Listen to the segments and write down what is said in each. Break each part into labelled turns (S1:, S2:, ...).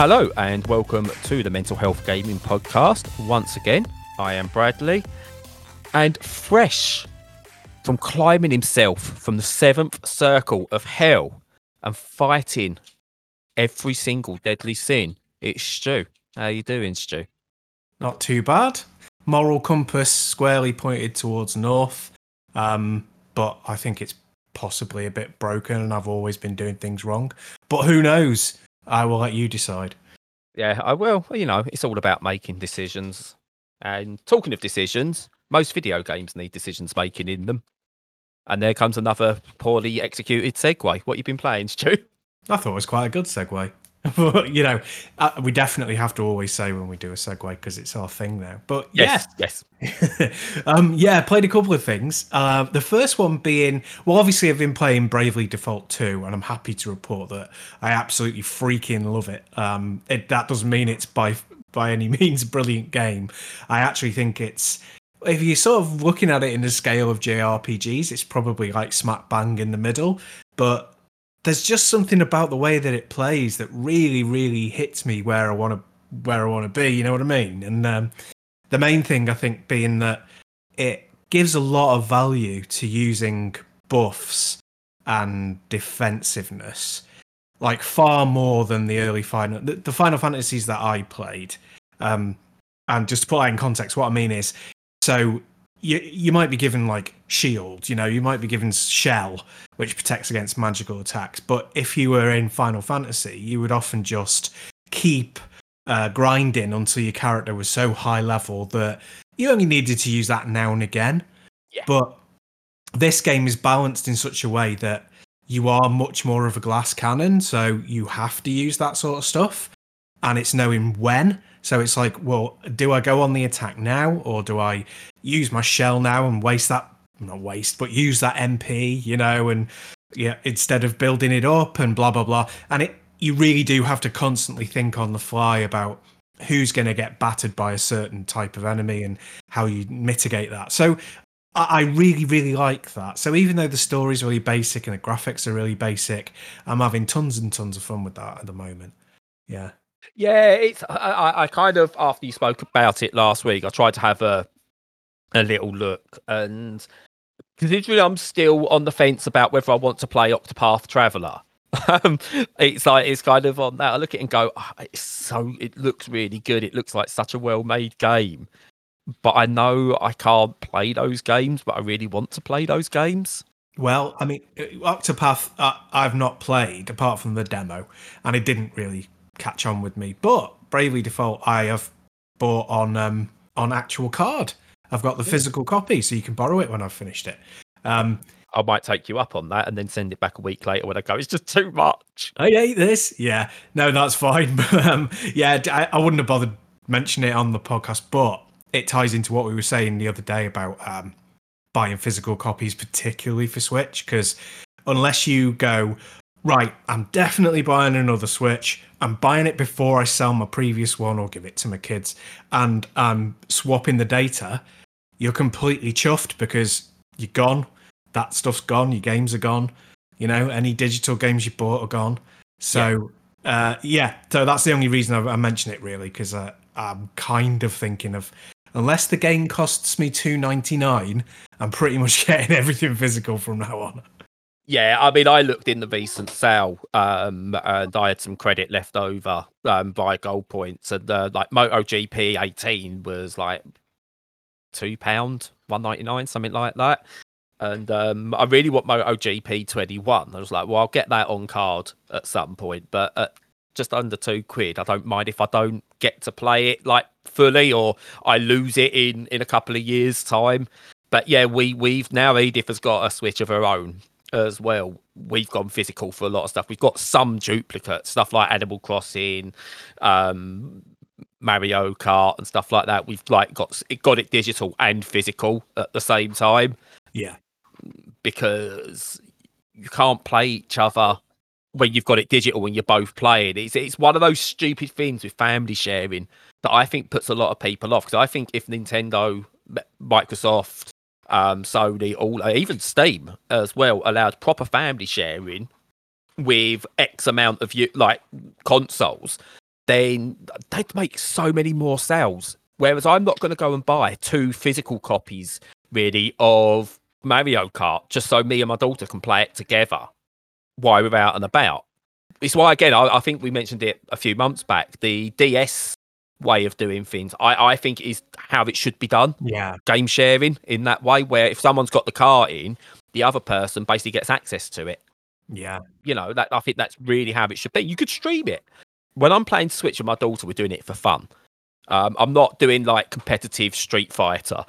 S1: Hello and welcome to the Mental Health Gaming Podcast. Once again, I am Bradley and fresh from climbing himself from the seventh circle of hell and fighting every single deadly sin. It's Stu. How you doing, Stu?
S2: Not too bad. Moral compass squarely pointed towards north, um, but I think it's possibly a bit broken, and I've always been doing things wrong. But who knows? I will let you decide.
S1: Yeah, I will. You know, it's all about making decisions. And talking of decisions, most video games need decisions making in them. And there comes another poorly executed segue. What you been playing, Stu?
S2: I thought it was quite a good segue. but, you know, uh, we definitely have to always say when we do a segue because it's our thing now. But
S1: yes, yes.
S2: um, yeah, I played a couple of things. Uh, the first one being, well, obviously, I've been playing Bravely Default 2, and I'm happy to report that I absolutely freaking love it. Um, it that doesn't mean it's by by any means a brilliant game. I actually think it's if you're sort of looking at it in the scale of JRPGs, it's probably like smack bang in the middle. But there's just something about the way that it plays that really, really hits me where I want to where I want to be. You know what I mean? And um, the main thing I think being that it gives a lot of value to using buffs and defensiveness, like far more than the early final the, the Final Fantasies that I played. Um, and just to put that in context, what I mean is, so you you might be given like shield, you know, you might be given shell, which protects against magical attacks. But if you were in Final Fantasy, you would often just keep uh, grinding until your character was so high level that you only needed to use that now and again.
S1: Yeah.
S2: But this game is balanced in such a way that you are much more of a glass cannon, so you have to use that sort of stuff, and it's knowing when. So it's like, well, do I go on the attack now, or do I use my shell now and waste that? Not waste, but use that MP, you know, and yeah, instead of building it up and blah blah blah. And it, you really do have to constantly think on the fly about who's going to get battered by a certain type of enemy and how you mitigate that. So I really, really like that. So even though the story's really basic and the graphics are really basic, I'm having tons and tons of fun with that at the moment. Yeah.
S1: Yeah, it's I, I- kind of after you spoke about it last week, I tried to have a a little look and considering I'm still on the fence about whether I want to play Octopath Traveler. Um, it's like it's kind of on that. I look at it and go, "Ah, it's so it looks really good. It looks like such a well made game. But I know I can't play those games, but I really want to play those games.
S2: Well, I mean, Octopath, uh, I've not played apart from the demo, and it didn't really catch on with me. But Bravely Default, I have bought on um, on actual card. I've got the physical copy, so you can borrow it when I've finished it. Um,
S1: I might take you up on that and then send it back a week later when I go, it's just too much.
S2: I hate this. Yeah, no, that's fine. But um, yeah, I wouldn't have bothered mentioning it on the podcast, but it ties into what we were saying the other day about um, buying physical copies, particularly for Switch, because unless you go, right, I'm definitely buying another Switch. I'm buying it before I sell my previous one or give it to my kids, and I'm swapping the data. You're completely chuffed because you're gone. That stuff's gone. Your games are gone. You know, any digital games you bought are gone. So yeah, uh, yeah so that's the only reason I, I mention it really because uh, I'm kind of thinking of unless the game costs me two ninety nine, I'm pretty much getting everything physical from now on.
S1: Yeah, I mean, I looked in the recent sale, um, and I had some credit left over um, by gold points, and uh, like MotoGP 18 was like two pound, one ninety nine, something like that. And um, I really want MotoGP 21. I was like, well, I'll get that on card at some point, but at just under two quid, I don't mind if I don't get to play it like fully, or I lose it in in a couple of years' time. But yeah, we we've now Edith has got a Switch of her own as well. We've gone physical for a lot of stuff. We've got some duplicate stuff like Animal Crossing, um, Mario Kart, and stuff like that. We've like got it got it digital and physical at the same time
S2: Yeah,
S1: because you can't play each other when you've got it digital when you're both playing. It's it's one of those stupid things with family sharing that I think puts a lot of people off. Because I think if Nintendo, Microsoft, um, Sony, all even Steam as well allowed proper family sharing with X amount of you like consoles, then they'd make so many more sales. Whereas I'm not going to go and buy two physical copies, really, of Mario Kart just so me and my daughter can play it together while we're out and about. It's why, again, I, I think we mentioned it a few months back. The DS way of doing things, I, I think, is how it should be done.
S2: Yeah.
S1: Game sharing in that way, where if someone's got the car in, the other person basically gets access to it.
S2: Yeah.
S1: You know, that I think that's really how it should be. You could stream it. When I'm playing Switch with my daughter, we're doing it for fun. Um, I'm not doing like competitive Street Fighter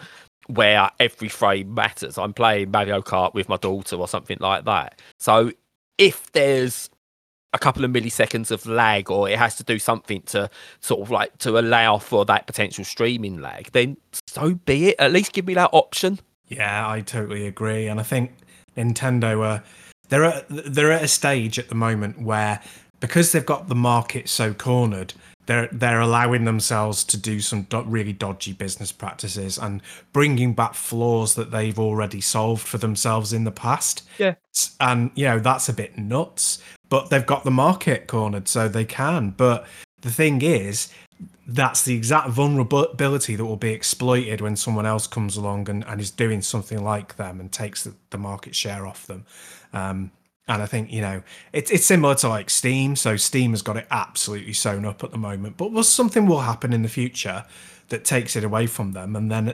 S1: where every frame matters. I'm playing Mario Kart with my daughter or something like that. So if there's a couple of milliseconds of lag or it has to do something to sort of like to allow for that potential streaming lag, then so be it. At least give me that option.
S2: Yeah, I totally agree. And I think Nintendo are they're at, they're at a stage at the moment where because they've got the market so cornered, they're they're allowing themselves to do some do- really dodgy business practices and bringing back flaws that they've already solved for themselves in the past.
S1: Yeah.
S2: And you know, that's a bit nuts, but they've got the market cornered so they can. But the thing is, that's the exact vulnerability that will be exploited when someone else comes along and, and is doing something like them and takes the, the market share off them. Um, and I think you know it's it's similar to like Steam. So Steam has got it absolutely sewn up at the moment, but well, something will happen in the future that takes it away from them, and then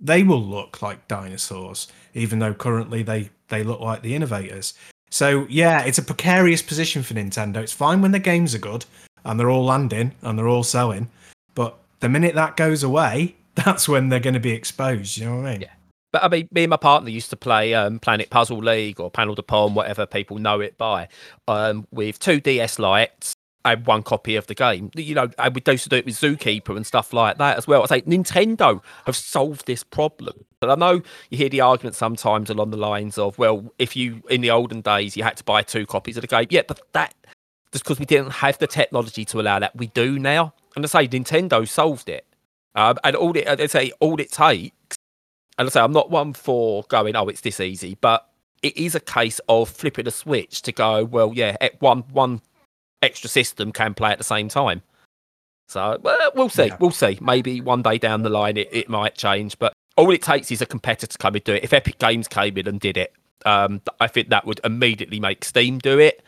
S2: they will look like dinosaurs, even though currently they they look like the innovators. So yeah, it's a precarious position for Nintendo. It's fine when the games are good and they're all landing and they're all selling, but the minute that goes away, that's when they're going to be exposed. You know what I mean?
S1: Yeah. But I mean, me and my partner used to play um, Planet Puzzle League or Panel de Pom, whatever people know it by, um, with two DS Lites and one copy of the game. You know, and we used to do it with Zookeeper and stuff like that as well. I say Nintendo have solved this problem. But I know you hear the argument sometimes along the lines of, well, if you in the olden days you had to buy two copies of the game, yeah, but that just because we didn't have the technology to allow that, we do now. And I say Nintendo solved it. Um, and all it, I say all it takes and I say I'm not one for going, oh, it's this easy, but it is a case of flipping a switch to go, well, yeah, one one extra system can play at the same time. So well, we'll see, yeah. we'll see. Maybe one day down the line it, it might change, but all it takes is a competitor to come and do it. If Epic Games came in and did it, um, I think that would immediately make Steam do it.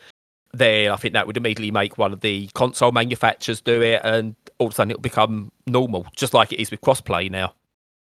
S1: Then I think that would immediately make one of the console manufacturers do it, and all of a sudden it'll become normal, just like it is with crossplay now.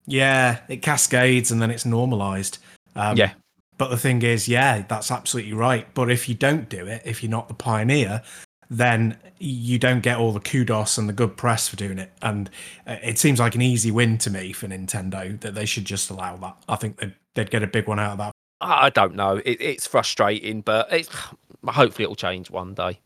S2: Yeah, it cascades and then it's normalized.
S1: Um, yeah.
S2: But the thing is, yeah, that's absolutely right. But if you don't do it, if you're not the pioneer, then you don't get all the kudos and the good press for doing it. And uh, it seems like an easy win to me for Nintendo that they should just allow that. I think they'd, they'd get a big one out of that.
S1: I don't know. It, it's frustrating, but it's, hopefully it'll change one day.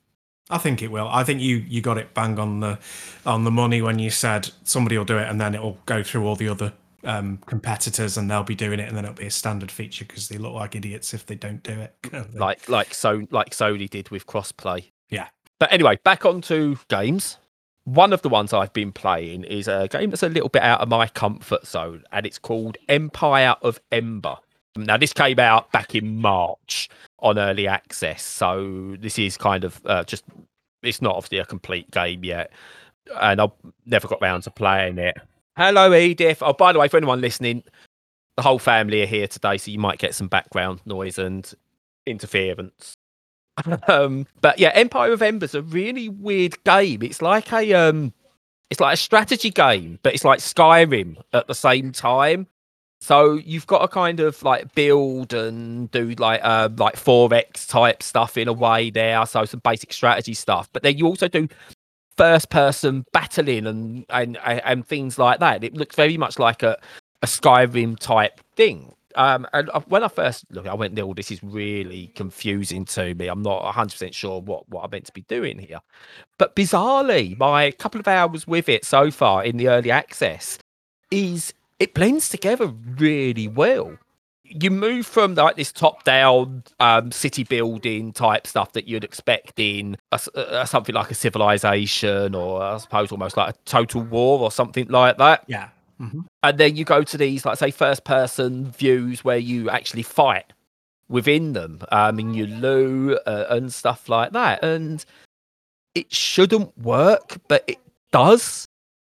S2: I think it will. I think you you got it bang on the on the money when you said somebody will do it and then it'll go through all the other um, competitors and they'll be doing it and then it'll be a standard feature because they look like idiots if they don't do it.
S1: like like so like Sony did with crossplay.
S2: Yeah.
S1: But anyway, back onto games. One of the ones I've been playing is a game that's a little bit out of my comfort zone, and it's called Empire of Ember. Now, this came out back in March on early access, so this is kind of uh, just it's not obviously a complete game yet, and I've never got round to playing it. Hello, Edith. Oh, by the way, for anyone listening, the whole family are here today, so you might get some background noise and interference. um, but yeah, Empire of Ember's a really weird game. It's like a um, it's like a strategy game, but it's like Skyrim at the same time. So you've got to kind of like build and do like uh, like 4x type stuff in a way there. So some basic strategy stuff, but then you also do first person battling and, and and things like that. It looks very much like a, a Skyrim type thing. Um, and when I first look, I went, "Oh, this is really confusing to me. I'm not 100 percent sure what what I'm meant to be doing here." But bizarrely, my couple of hours with it so far in the early access is it blends together really well you move from like this top down um, city building type stuff that you'd expect in a, a, something like a civilization or I suppose almost like a total war or something like that.
S2: Yeah. Mm-hmm.
S1: And then you go to these, like say, first person views where you actually fight within them. Um, and you loo uh, and stuff like that. And it shouldn't work, but it does.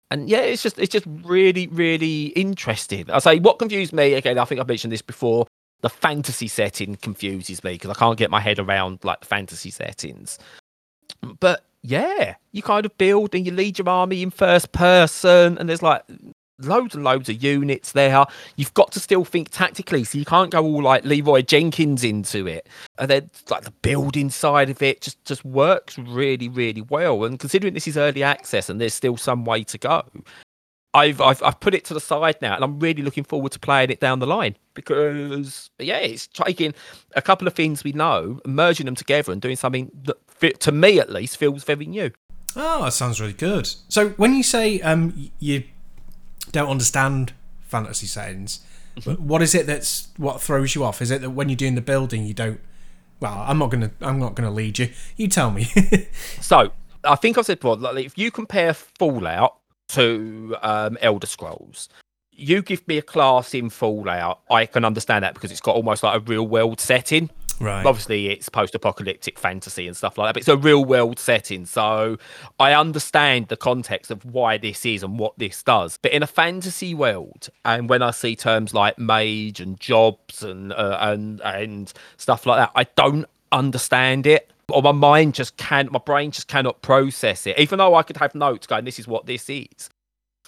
S1: And yeah, it's just it's just really really interesting. I say what confused me again. I think I've mentioned this before. The fantasy setting confuses me because I can't get my head around like fantasy settings. But yeah, you kind of build and you lead your army in first person, and there's like loads and loads of units there. You've got to still think tactically, so you can't go all like Leeroy Jenkins into it. And then like the building side of it just just works really really well. And considering this is early access and there's still some way to go, I've, I've I've put it to the side now, and I'm really looking forward to playing it down the line because yeah, it's taking a couple of things we know, merging them together, and doing something that, to me at least, feels very new.
S2: Oh, that sounds really good. So when you say um, you don't understand fantasy settings, mm-hmm. what is it that's what throws you off? Is it that when you're doing the building, you don't? Well, I'm not gonna I'm not gonna lead you. You tell me.
S1: so I think I've said before, like if you compare Fallout to um, Elder Scrolls. You give me a class in Fallout, I can understand that because it's got almost like a real world setting.
S2: Right.
S1: Obviously, it's post-apocalyptic fantasy and stuff like that, but it's a real-world setting, so I understand the context of why this is and what this does. But in a fantasy world, and when I see terms like mage and jobs and uh, and and stuff like that, I don't understand it or my mind just can't, my brain just cannot process it. Even though I could have notes going, this is what this is.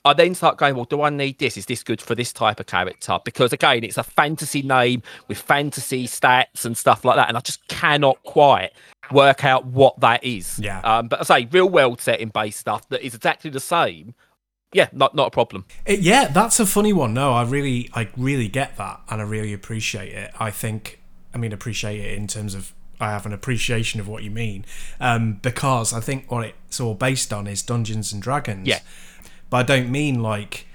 S1: I then start going, well, do I need this? Is this good for this type of character? Because again, it's a fantasy name with fantasy stats and stuff like that, and I just cannot quite work out what that is.
S2: Yeah.
S1: Um, but I say real world setting based stuff that is exactly the same. Yeah, not not a problem.
S2: It, yeah, that's a funny one. No, I really, I really get that, and I really appreciate it. I think, I mean, appreciate it in terms of I have an appreciation of what you mean um, because I think what it's all based on is Dungeons and Dragons.
S1: Yeah,
S2: but I don't mean like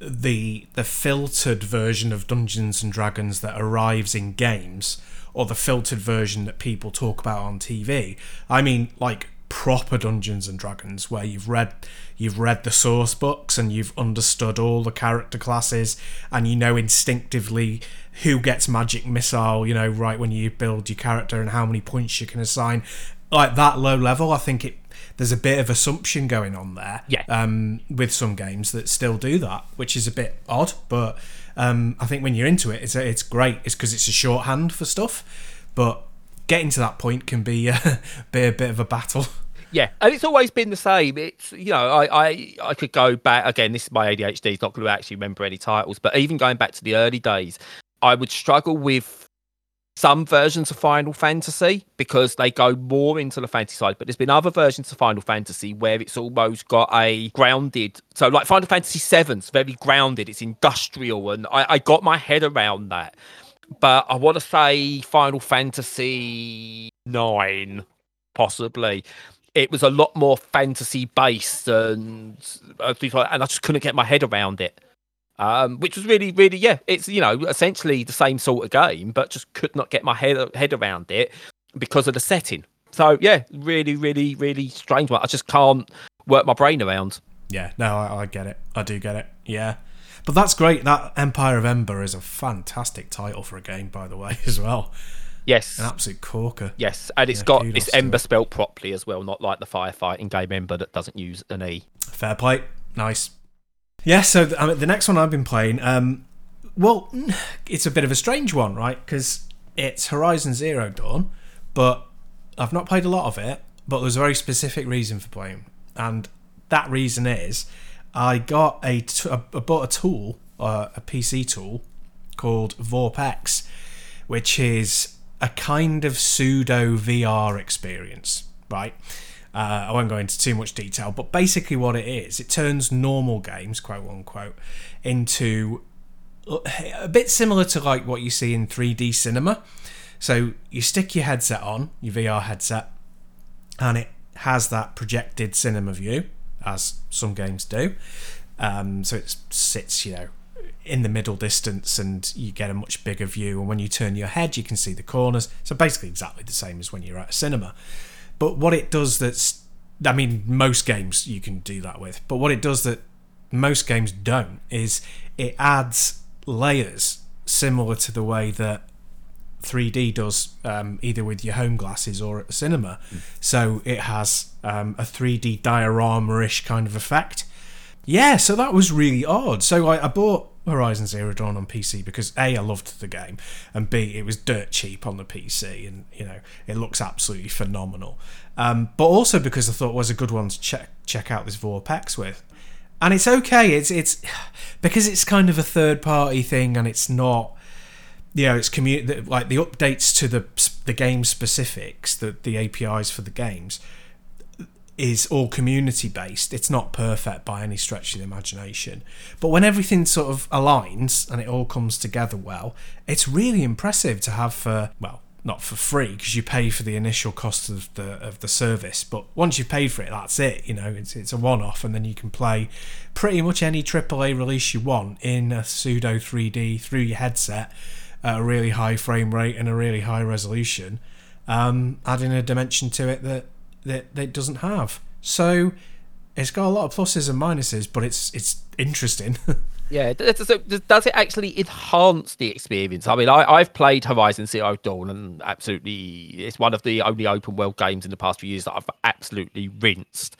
S2: the the filtered version of Dungeons and Dragons that arrives in games or the filtered version that people talk about on TV. I mean like proper Dungeons and Dragons where you've read you've read the source books and you've understood all the character classes and you know instinctively who gets magic missile, you know, right when you build your character and how many points you can assign. Like that low level, I think it there's a bit of assumption going on there.
S1: Yeah.
S2: Um, with some games that still do that, which is a bit odd, but um, I think when you're into it, it's it's great. It's because it's a shorthand for stuff, but getting to that point can be, uh, be a bit of a battle.
S1: Yeah, and it's always been the same. It's you know, I I, I could go back again. This is my ADHD. It's not going to actually remember any titles, but even going back to the early days, I would struggle with some versions of Final Fantasy because they go more into the fantasy side, but there's been other versions of Final Fantasy where it's almost got a grounded. So, like Final Fantasy VII's very grounded, it's industrial, and I, I got my head around that. But I want to say Final Fantasy Nine, possibly. It was a lot more fantasy based and uh, and I just couldn't get my head around it um, which was really, really, yeah, it's you know essentially the same sort of game, but just could not get my head head around it because of the setting. So yeah, really, really, really strange one. I just can't work my brain around.
S2: Yeah, no, I, I get it. I do get it. Yeah, but that's great. That Empire of Ember is a fantastic title for a game, by the way, as well.
S1: Yes,
S2: an absolute corker.
S1: Yes, and it's yeah, got it's Ember spelled properly as well, not like the firefighting game Embr that doesn't use an E.
S2: Fair play. Nice. Yeah, so the, next one I've been playing, um, well, it's a bit of a strange one, right? Because it's Horizon Zero Dawn, but I've not played a lot of it. But there's a very specific reason for playing, and that reason is I got a t- I bought a tool, uh, a PC tool called Vorpx, which is a kind of pseudo VR experience, right? Uh, I won't go into too much detail, but basically, what it is, it turns normal games, quote unquote, into a bit similar to like what you see in 3D cinema. So you stick your headset on, your VR headset, and it has that projected cinema view, as some games do. Um, so it sits, you know, in the middle distance and you get a much bigger view. And when you turn your head, you can see the corners. So basically, exactly the same as when you're at a cinema. But what it does that's, I mean, most games you can do that with, but what it does that most games don't is it adds layers similar to the way that 3D does um, either with your home glasses or at the cinema. Mm. So it has um, a 3D diorama ish kind of effect. Yeah, so that was really odd. So I, I bought Horizon Zero Dawn on PC because A, I loved the game, and B, it was dirt cheap on the PC, and you know it looks absolutely phenomenal. Um, but also because I thought it was a good one to check check out this Vorpx with, and it's okay. It's it's because it's kind of a third party thing, and it's not you know it's community like the updates to the the game specifics the the APIs for the games is all community based it's not perfect by any stretch of the imagination. But when everything sort of aligns and it all comes together well it's really impressive to have for well not for free because you pay for the initial cost of the of the service but once you've paid for it that's it you know it's it's a one off and then you can play pretty much any AAA release you want in a pseudo 3D through your headset at a really high frame rate and a really high resolution, um, adding a dimension to it that, that that it doesn't have. So it's got a lot of pluses and minuses, but it's it's interesting.
S1: yeah, so does it actually enhance the experience? I mean, I, I've played Horizon Zero Dawn, and absolutely, it's one of the only open world games in the past few years that I've absolutely rinsed.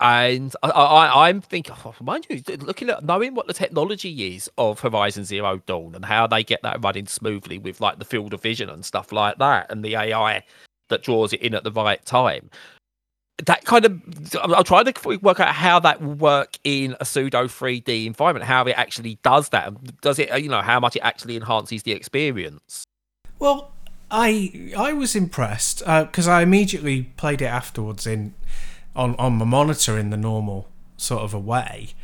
S1: And I, am thinking, oh, mind you, looking at knowing what the technology is of Horizon Zero Dawn and how they get that running smoothly with like the field of vision and stuff like that, and the AI that draws it in at the right time. That kind of, I'm trying to work out how that will work in a pseudo 3D environment, how it actually does that. Does it, you know, how much it actually enhances the experience?
S2: Well, I I was impressed because uh, I immediately played it afterwards in on on my monitor in the normal sort of a way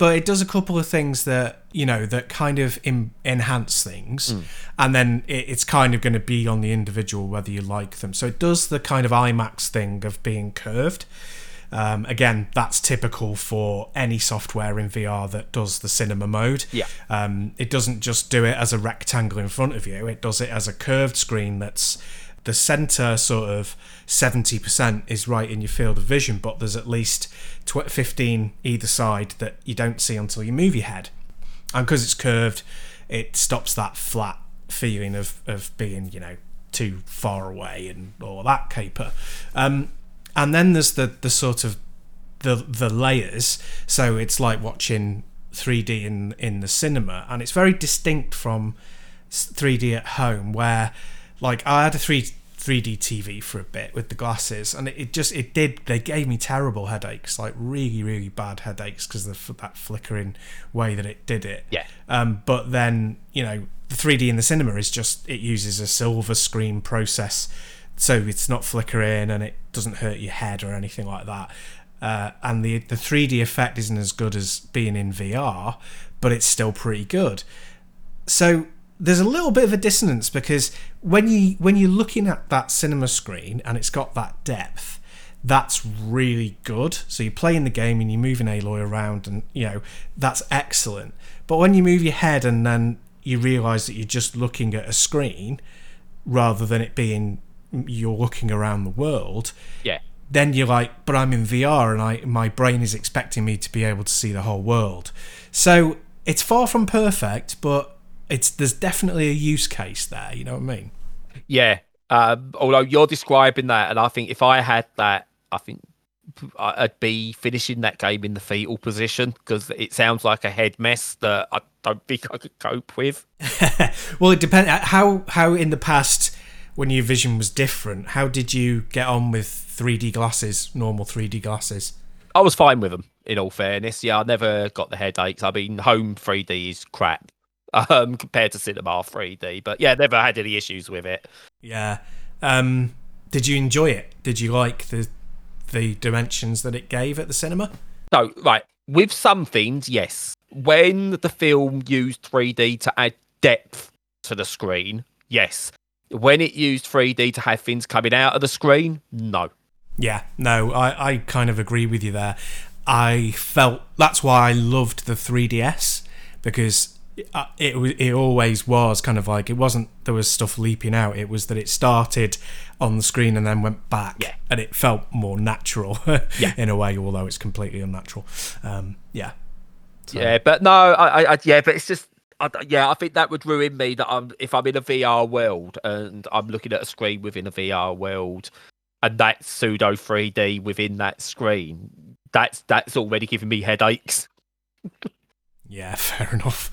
S2: but it does a couple of things that you know that kind of Im- enhance things mm. and then it, it's kind of going to be on the individual whether you like them. So it does the kind of imax thing of being curved. Um, again that's typical for any software in vr that does the cinema mode.
S1: Yeah.
S2: Um, it doesn't just do it as a rectangle in front of you. It does it as a curved screen that's the center sort of 70% is right in your field of vision, but there's at least 15 either side that you don't see until you move your head. And because it's curved, it stops that flat feeling of, of being, you know, too far away and all that caper. Um, and then there's the, the sort of the the layers. So it's like watching 3D in in the cinema, and it's very distinct from 3D at home, where like I had a three 3D TV for a bit with the glasses, and it, it, just it did. They gave me terrible headaches, like really really bad headaches because of that flickering way that it did it.
S1: Yeah.
S2: Um, but then you know the 3D in the cinema is just it uses a silver screen process, so it's not flickering and it doesn't hurt your head or anything like that. Uh, and the the 3D effect isn't as good as being in VR, but it's still pretty good. So there's a little bit of a dissonance because when you when you're looking at that cinema screen and it's got that depth that's really good. So you're playing the game and you're moving Aloy around and you know that's excellent. But when you move your head and then you realize that you're just looking at a screen rather than it being you're looking around the world
S1: yeah.
S2: then you're like but i'm in vr and i my brain is expecting me to be able to see the whole world. So it's far from perfect but it's there's definitely a use case there. You know what I mean?
S1: Yeah. Um, although you're describing that, and I think if I had that, I think I'd be finishing that game in the fetal position because it sounds like a head mess that I don't think I could cope with.
S2: well, it depends how how in the past when your vision was different. How did you get on with 3D glasses, normal 3D glasses?
S1: I was fine with them. In all fairness, yeah, I never got the headaches. I mean, home 3D is crap um, compared to Cinema 3D. But yeah, never had any issues with it.
S2: Yeah. Um, did you enjoy it? Did you like the the dimensions that it gave at the cinema?
S1: No, right. With some things, yes. When the film used 3D to add depth to the screen, yes. When it used 3D to have things coming out of the screen, no.
S2: Yeah, no, I, I kind of agree with you there. I felt that's why I loved the 3DS because uh, it it always was kind of like it wasn't there was stuff leaping out. It was that it started on the screen and then went back,
S1: yeah.
S2: and it felt more natural, yeah. in a way, although it's completely unnatural. Um, yeah,
S1: so. yeah, but no, I, I, yeah, but it's just I, yeah, I think that would ruin me. That I'm if I'm in a VR world and I'm looking at a screen within a VR world, and that's pseudo 3D within that screen. That's that's already giving me headaches.
S2: yeah, fair enough.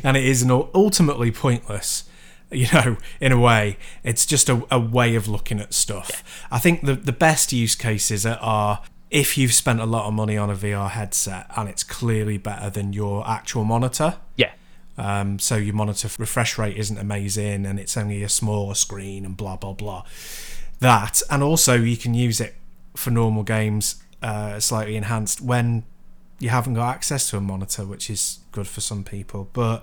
S2: and it is an ultimately pointless. You know, in a way, it's just a, a way of looking at stuff. Yeah. I think the the best use cases are if you've spent a lot of money on a VR headset and it's clearly better than your actual monitor.
S1: Yeah.
S2: Um, so your monitor refresh rate isn't amazing and it's only a smaller screen and blah blah blah. That and also you can use it for normal games, uh, slightly enhanced when you haven't got access to a monitor, which is good for some people. But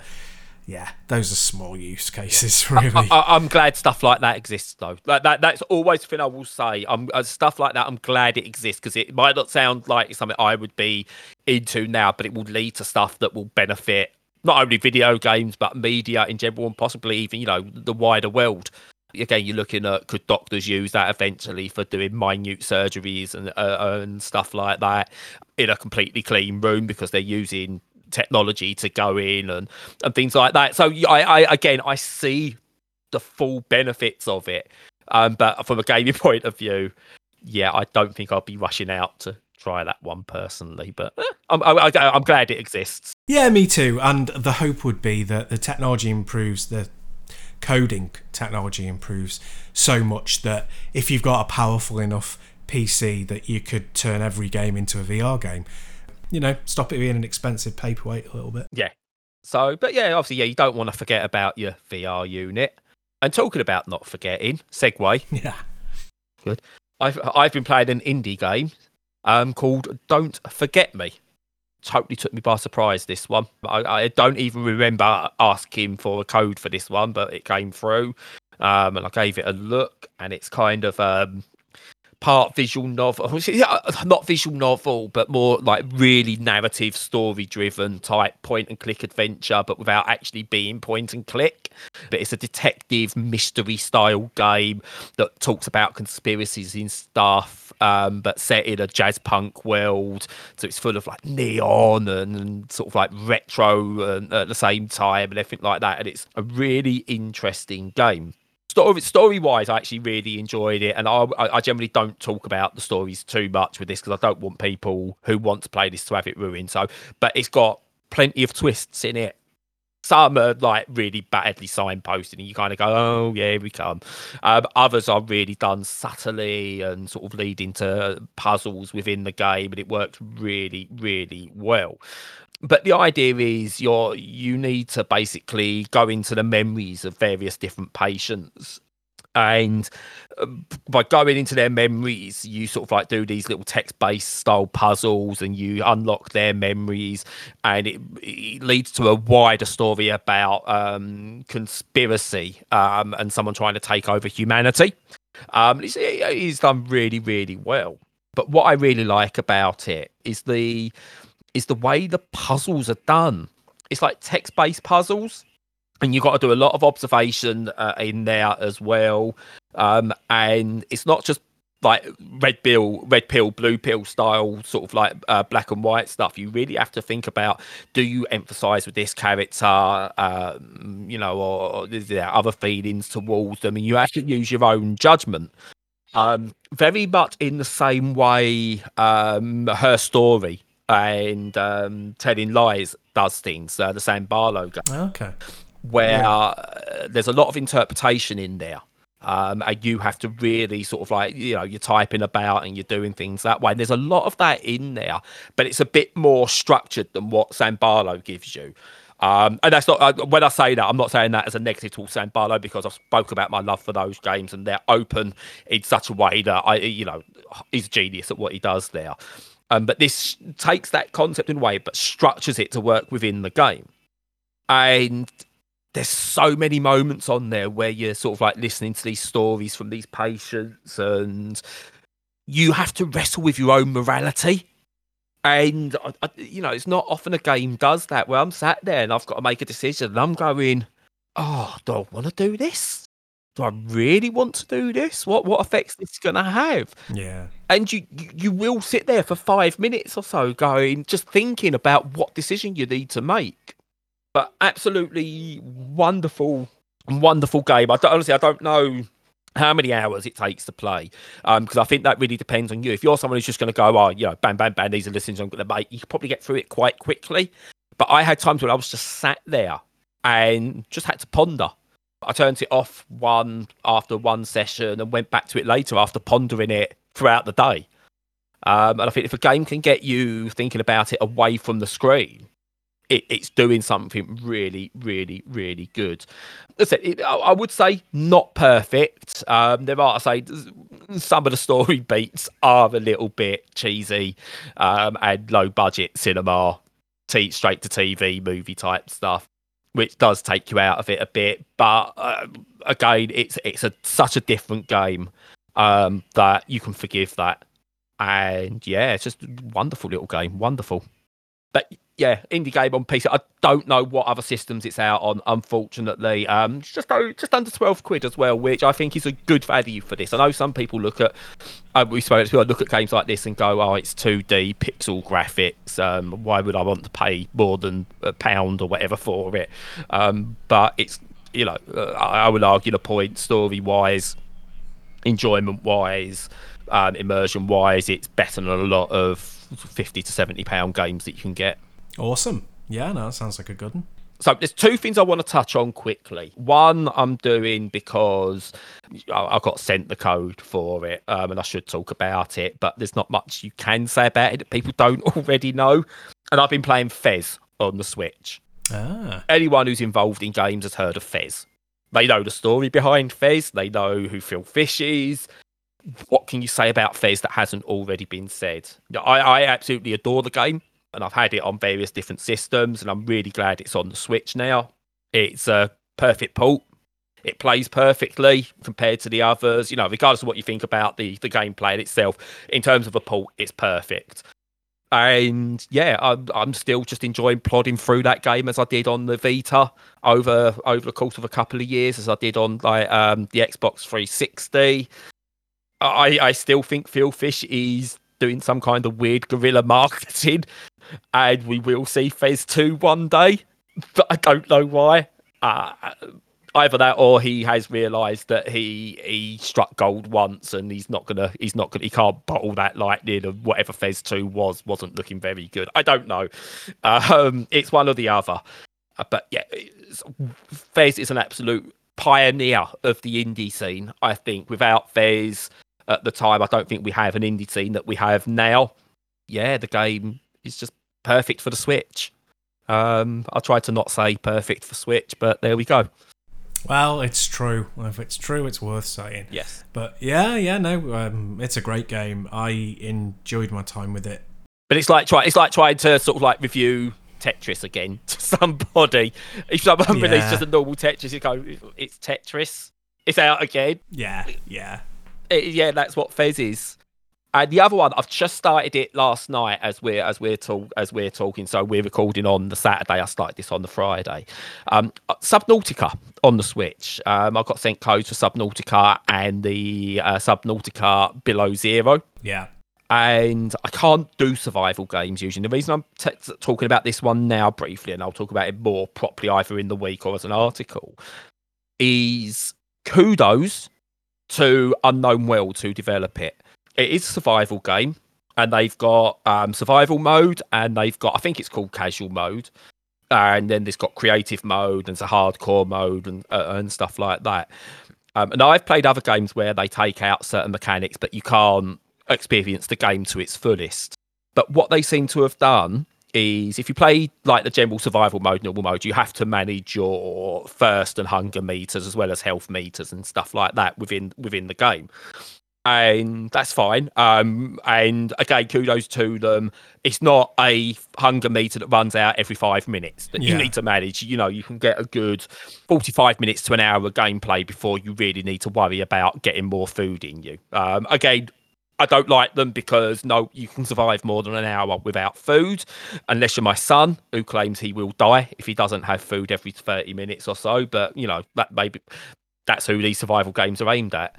S2: yeah, those are small use cases, really.
S1: I, am glad stuff like that exists, though. Like that, that's always the thing I will say. I'm uh, stuff like that. I'm glad it exists because it might not sound like something I would be into now, but it will lead to stuff that will benefit not only video games but media in general, and possibly even you know the wider world. Again, you're looking at could doctors use that eventually for doing minute surgeries and uh, and stuff like that in a completely clean room because they're using technology to go in and and things like that. So I, I again I see the full benefits of it, um, but from a gaming point of view, yeah, I don't think I'll be rushing out to try that one personally. But eh, I'm, I, I'm glad it exists.
S2: Yeah, me too. And the hope would be that the technology improves the coding technology improves so much that if you've got a powerful enough PC that you could turn every game into a VR game, you know, stop it being an expensive paperweight a little bit.
S1: Yeah. So, but yeah, obviously, yeah, you don't want to forget about your VR unit. And talking about not forgetting, segue.
S2: Yeah.
S1: Good. I've I've been playing an indie game um called Don't Forget Me. Totally took me by surprise. This one, I, I don't even remember asking for a code for this one, but it came through, um, and I gave it a look, and it's kind of um part visual novel, not visual novel, but more like really narrative, story driven type point and click adventure, but without actually being point and click. But it's a detective mystery style game that talks about conspiracies and stuff, um, but set in a jazz punk world. So it's full of like neon and, and sort of like retro and, at the same time and everything like that. And it's a really interesting game story story wise, I actually really enjoyed it, and I I generally don't talk about the stories too much with this because I don't want people who want to play this to have it ruined. So, but it's got plenty of twists in it. Some are like really badly signposted, and you kind of go, "Oh, yeah, we come." Um, others are really done subtly and sort of leading to puzzles within the game, and it works really, really well but the idea is you're you need to basically go into the memories of various different patients and uh, by going into their memories you sort of like do these little text-based style puzzles and you unlock their memories and it, it leads to a wider story about um, conspiracy um, and someone trying to take over humanity. Um, it's, it's done really really well. But what i really like about it is the is the way the puzzles are done. It's like text based puzzles, and you've got to do a lot of observation uh, in there as well. Um, and it's not just like red pill, red pill, blue pill style, sort of like uh, black and white stuff. You really have to think about: do you emphasize with this character, um, you know, or, or is there other feelings towards them? And you have to use your own judgment. Um, very much in the same way, um, her story and um, telling lies does things. Uh, the Sam Barlow game.
S2: Okay.
S1: Where yeah. uh, there's a lot of interpretation in there. Um, and you have to really sort of like you know you're typing about and you're doing things that way. And there's a lot of that in there, but it's a bit more structured than what Sam Barlow gives you. Um, and that's not uh, when I say that I'm not saying that as a negative to Sam Barlow because I've spoke about my love for those games and they're open in such a way that I you know he's a genius at what he does there. Um, but this takes that concept in a way, but structures it to work within the game. And there's so many moments on there where you're sort of like listening to these stories from these patients, and you have to wrestle with your own morality. And I, you know, it's not often a game does that where I'm sat there and I've got to make a decision, and I'm going, "Oh, do I want to do this? Do I really want to do this? What what effects this going to have?"
S2: Yeah
S1: and you you will sit there for five minutes or so going just thinking about what decision you need to make but absolutely wonderful, wonderful game. I honestly, I don't know how many hours it takes to play because um, I think that really depends on you. If you're someone who's just going to go, oh, you know, bam, bam, bam, these are listings I'm going to make, you can probably get through it quite quickly. But I had times when I was just sat there and just had to ponder. I turned it off one after one session and went back to it later after pondering it throughout the day. Um, and I think if a game can get you thinking about it away from the screen, it, it's doing something really, really, really good. Listen, it, I, I, would say not perfect. Um, there are, I say, some of the story beats are a little bit cheesy um, and low budget cinema, t- straight to TV movie type stuff, which does take you out of it a bit. But uh, again, it's it's a such a different game um, that you can forgive that. And yeah, it's just a wonderful little game, wonderful. But yeah, indie game on PC. I don't know what other systems it's out on. Unfortunately, um, just just under twelve quid as well, which I think is a good value for this. I know some people look at uh, we spoke to look at games like this and go, "Oh, it's two D pixel graphics. Um, why would I want to pay more than a pound or whatever for it?" Um, but it's you know, uh, I would argue the point story wise, enjoyment wise, um, immersion wise, it's better than a lot of fifty to seventy pound games that you can get.
S2: Awesome. Yeah, no, that sounds like a good one.
S1: So there's two things I want to touch on quickly. One I'm doing because I got sent the code for it, um, and I should talk about it, but there's not much you can say about it that people don't already know. And I've been playing Fez on the Switch.
S2: Ah.
S1: Anyone who's involved in games has heard of Fez. They know the story behind Fez. They know who Phil Fish is. What can you say about Fez that hasn't already been said? I, I absolutely adore the game and I've had it on various different systems, and I'm really glad it's on the Switch now. It's a perfect port. It plays perfectly compared to the others. You know, regardless of what you think about the the gameplay itself, in terms of a port, it's perfect. And yeah, I'm I'm still just enjoying plodding through that game as I did on the Vita over over the course of a couple of years, as I did on like um, the Xbox 360. I I still think Phil Fish is doing some kind of weird guerrilla marketing and we will see Fez 2 one day, but I don't know why. Uh, either that or he has realized that he he struck gold once and he's not gonna he's not gonna he can't bottle that lightning and whatever Fez 2 was wasn't looking very good. I don't know. Um, it's one or the other. Uh, but yeah, Fez is an absolute pioneer of the indie scene. I think without Fez at the time, I don't think we have an indie scene that we have now. Yeah, the game is just perfect for the Switch. Um, I try to not say perfect for Switch, but there we go.
S2: Well, it's true. If it's true, it's worth saying.
S1: Yes.
S2: But yeah, yeah, no, um, it's a great game. I enjoyed my time with it.
S1: But it's like try, it's like trying to sort of like review Tetris again to somebody. If someone yeah. releases just a normal Tetris, you go, it's Tetris. It's out again.
S2: Yeah, yeah,
S1: it, yeah. That's what Fez is. And the other one, I've just started it last night as we're as we're talk, as we're talking. So we're recording on the Saturday. I started this on the Friday. Um, Subnautica on the Switch. Um, I got sent codes for Subnautica and the uh, Subnautica Below Zero.
S2: Yeah.
S1: And I can't do survival games usually. The reason I'm t- talking about this one now briefly, and I'll talk about it more properly either in the week or as an article, is kudos to Unknown Worlds who develop it it is a survival game, and they've got um, survival mode, and they've got I think it's called casual mode, and then there's got creative mode and it's a hardcore mode and uh, and stuff like that. Um, and I've played other games where they take out certain mechanics, but you can't experience the game to its fullest. But what they seem to have done is if you play like the general survival mode, normal mode, you have to manage your thirst and hunger meters as well as health meters and stuff like that within within the game and that's fine. Um, and again, kudos to them. It's not a hunger meter that runs out every five minutes that yeah. you need to manage. You know, you can get a good forty-five minutes to an hour of gameplay before you really need to worry about getting more food in you. Um, again. I don't like them because no, you can survive more than an hour without food, unless you're my son who claims he will die if he doesn't have food every thirty minutes or so. But you know that maybe that's who these survival games are aimed at.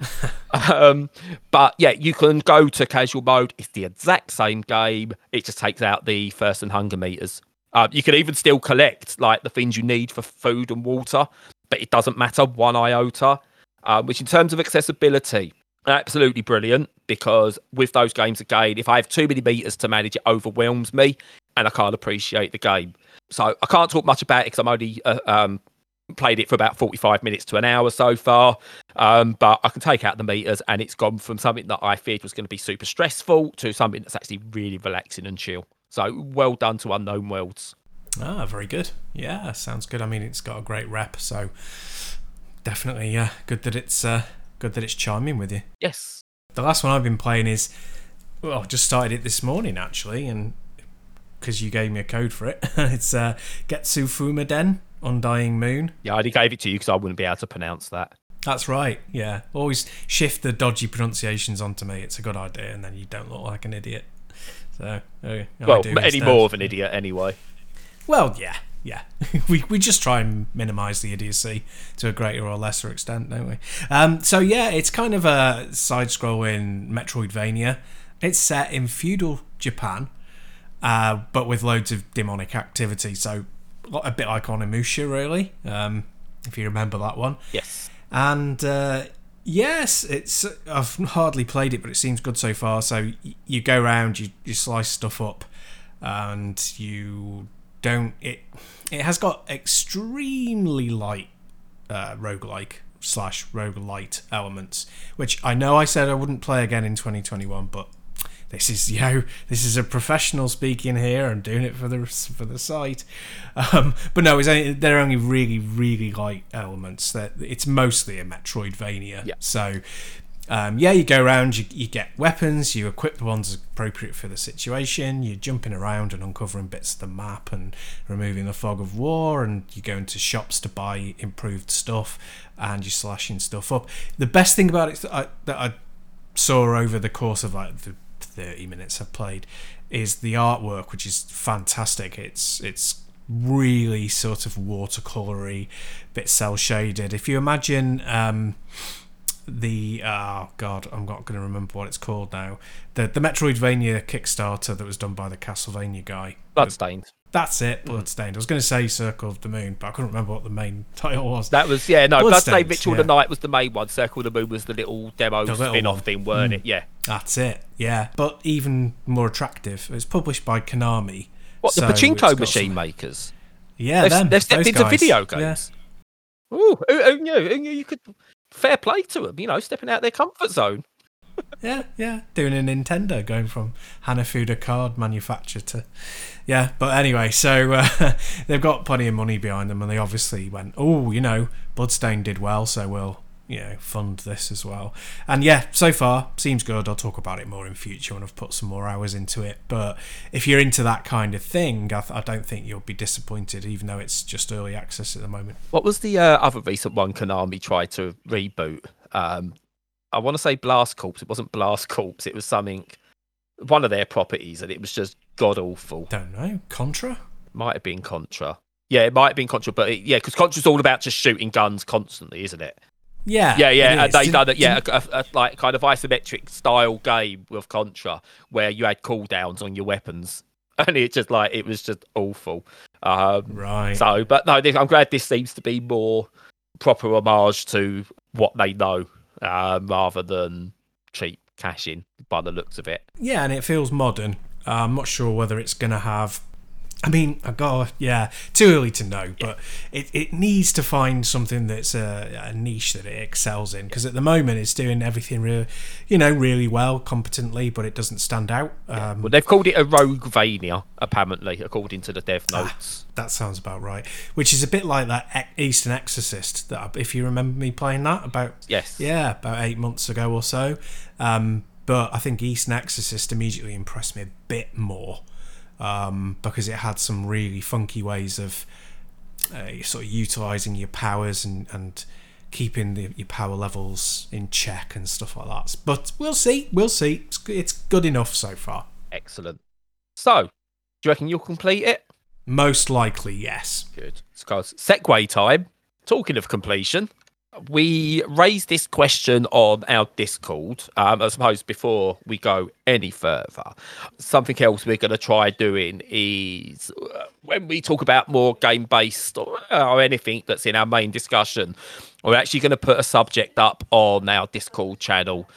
S1: um, but yeah, you can go to casual mode. It's the exact same game. It just takes out the thirst and hunger meters. Uh, you can even still collect like the things you need for food and water, but it doesn't matter one iota. Uh, which, in terms of accessibility, absolutely brilliant because with those games again, if I have too many meters to manage, it overwhelms me and I can't appreciate the game. So I can't talk much about it because I'm only uh, um, played it for about 45 minutes to an hour so far. Um, but I can take out the meters and it's gone from something that I feared was going to be super stressful to something that's actually really relaxing and chill. So well done to Unknown Worlds.
S2: Ah, very good. Yeah, sounds good. I mean, it's got a great rep, so definitely, yeah, good that it's uh, good that it's chiming with you.
S1: Yes.
S2: The last one I've been playing is, well, I just started it this morning actually, and because you gave me a code for it, it's uh, Getsu Fumaden Undying Moon.
S1: Yeah, I gave it to you because I wouldn't be able to pronounce that.
S2: That's right. Yeah, always shift the dodgy pronunciations onto me. It's a good idea, and then you don't look like an idiot. So, uh,
S1: well, any more of an idiot anyway.
S2: Well, yeah, yeah. we we just try and minimise the idiocy to a greater or lesser extent, don't we? Um, so yeah, it's kind of a side-scrolling Metroidvania. It's set in feudal Japan, uh, but with loads of demonic activity. So a bit like Onimusha, really, um, if you remember that one.
S1: Yes.
S2: And uh, yes, it's I've hardly played it, but it seems good so far. So you go around, you, you slice stuff up, and you don't it it has got extremely light uh, roguelike slash roguelite elements, which I know I said I wouldn't play again in 2021, but this is you know this is a professional speaking here. I'm doing it for the for the site, um, but no, it's only, they're only really really light elements. That it's mostly a Metroidvania.
S1: Yeah.
S2: So um, yeah, you go around, you, you get weapons, you equip the ones appropriate for the situation, you're jumping around and uncovering bits of the map and removing the fog of war, and you go into shops to buy improved stuff and you're slashing stuff up. The best thing about it that I, that I saw over the course of like the 30 minutes I've played is the artwork, which is fantastic. It's it's really sort of watercolory, bit cel shaded. If you imagine. Um, the oh god, I'm not going to remember what it's called now. The the Metroidvania Kickstarter that was done by the Castlevania guy.
S1: Bloodstained.
S2: That's it, Bloodstained. I was going to say Circle of the Moon, but I couldn't remember what the main title was.
S1: That was yeah, no, Bloodstained, Ritual yeah. of the Night was the main one. Circle of the Moon was the little demo the spin-off thing, weren't mm. it? Yeah.
S2: That's it. Yeah, but even more attractive. It's published by Konami.
S1: What so the pachinko machine some... makers?
S2: Yeah,
S1: they've,
S2: them,
S1: they've stepped into
S2: guys.
S1: video games. Yeah. Ooh, you know, you could fair play to them, you know, stepping out their comfort zone.
S2: Yeah, yeah, doing a Nintendo, going from Hanafuda card manufacturer to, yeah. But anyway, so uh, they've got plenty of money behind them, and they obviously went, oh, you know, Bloodstain did well, so we'll you know fund this as well. And yeah so far seems good. I'll talk about it more in future when i've put some more hours into it. But if you're into that kind of thing i, th- I don't think you'll be disappointed even though it's just early access at the moment.
S1: What was the uh, other recent one konami tried to reboot? Um i want to say blast corps it wasn't blast corps it was something one of their properties and it was just god awful
S2: don't know contra
S1: might have been contra yeah, it might have been Contra, but it, yeah, because Contra's all about just shooting guns constantly, isn't it?
S2: Yeah,
S1: yeah, yeah. They done it. Yeah, a, a, a, like kind of isometric style game with Contra, where you had cooldowns on your weapons, and it just like it was just awful. Um,
S2: right.
S1: So, but no, I'm glad this seems to be more proper homage to what they know, um, rather than cheap cash in by the looks of it.
S2: Yeah, and it feels modern. Uh, I'm not sure whether it's going to have I mean, I got yeah, too early to know, but it, it needs to find something that's a, a niche that it excels in because at the moment it's doing everything really, you know, really well, competently, but it doesn't stand out. Um,
S1: well, they've called it a Roguevania, apparently, according to the dev ah, notes.
S2: Ah, that sounds about right. Which is a bit like that Eastern Exorcist that, if you remember me playing that about
S1: yes,
S2: yeah, about eight months ago or so. Um, but I think Eastern Exorcist immediately impressed me a bit more um, because it had some really funky ways of uh, sort of utilizing your powers and, and keeping the, your power levels in check and stuff like that. But we'll see. We'll see. It's, it's good enough so far.
S1: Excellent. So, do you reckon you'll complete it?
S2: Most likely, yes.
S1: Good. Because segue time. Talking of completion, we raised this question on our Discord. Um, I suppose before we go any further, something else we're going to try doing is uh, when we talk about more game based or, or anything that's in our main discussion, we're actually going to put a subject up on our Discord channel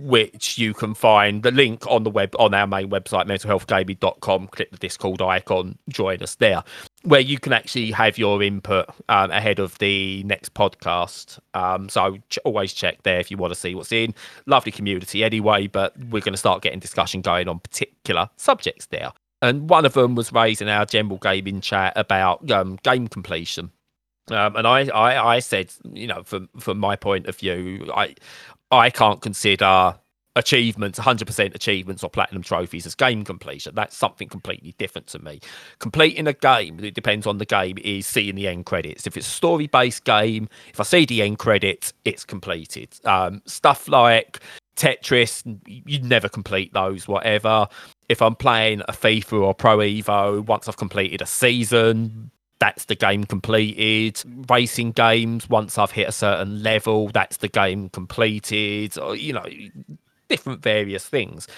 S1: which you can find the link on the web on our main website mentalhealthgaming.com click the discord icon join us there where you can actually have your input um, ahead of the next podcast. Um, so ch- always check there if you want to see what's in. Lovely community anyway but we're going to start getting discussion going on particular subjects there. And one of them was raised in our general gaming chat about um, game completion. Um, and I, I, I said, you know, from from my point of view, I, I can't consider achievements 100% achievements or platinum trophies as game completion. That's something completely different to me. Completing a game it depends on the game is seeing the end credits. If it's a story based game if i see the end credits it's completed. Um, stuff like tetris you never complete those whatever. If i'm playing a fifa or pro evo once i've completed a season that's the game completed. Racing games, once I've hit a certain level, that's the game completed. Or, you know, different various things.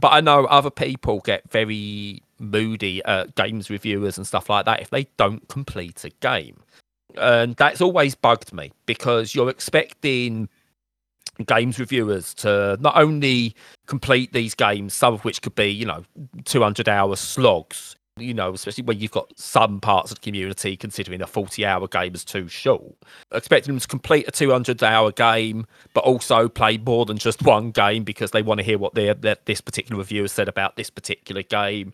S1: But I know other people get very moody at games reviewers and stuff like that if they don't complete a game. And that's always bugged me because you're expecting games reviewers to not only complete these games, some of which could be, you know, 200 hour slogs, you know, especially when you've got some parts of the community considering a 40 hour game is too short. Expecting them to complete a 200 hour game, but also play more than just one game because they want to hear what their, their this particular reviewer said about this particular game.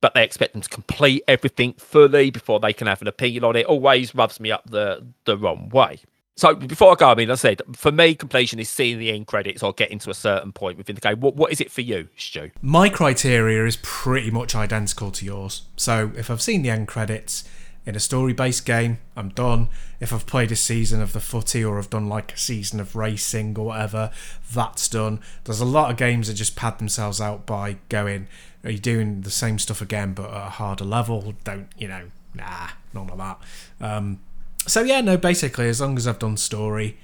S1: But they expect them to complete everything fully before they can have an opinion on it. Always rubs me up the, the wrong way. So before I go, I mean, I said for me, completion is seeing the end credits or getting to a certain point within the game. What what is it for you, Stu?
S2: My criteria is pretty much identical to yours. So if I've seen the end credits in a story-based game, I'm done. If I've played a season of the footy or I've done like a season of racing or whatever, that's done. There's a lot of games that just pad themselves out by going, "Are you doing the same stuff again but at a harder level?" Don't you know? Nah, none of that. Um, so yeah, no, basically, as long as I've done story,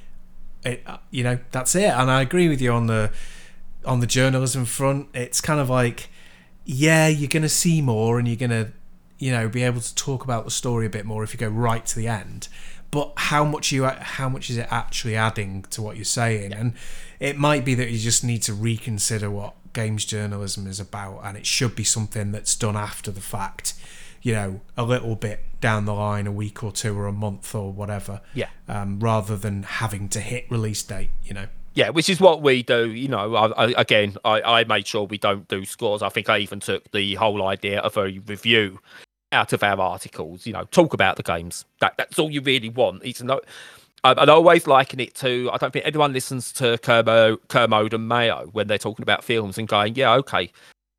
S2: it, uh, you know, that's it. And I agree with you on the on the journalism front. It's kind of like, yeah, you're going to see more, and you're going to, you know, be able to talk about the story a bit more if you go right to the end. But how much you how much is it actually adding to what you're saying? Yeah. And it might be that you just need to reconsider what games journalism is about, and it should be something that's done after the fact you know, a little bit down the line, a week or two or a month or whatever.
S1: Yeah.
S2: Um, rather than having to hit release date, you know.
S1: Yeah, which is what we do. You know, I, I, again, I, I made sure we don't do scores. I think I even took the whole idea of a review out of our articles. You know, talk about the games. That that's all you really want. It's not. I, I always liken it to. I don't think anyone listens to Kermo, Kermode and Mayo when they're talking about films and going, "Yeah, okay,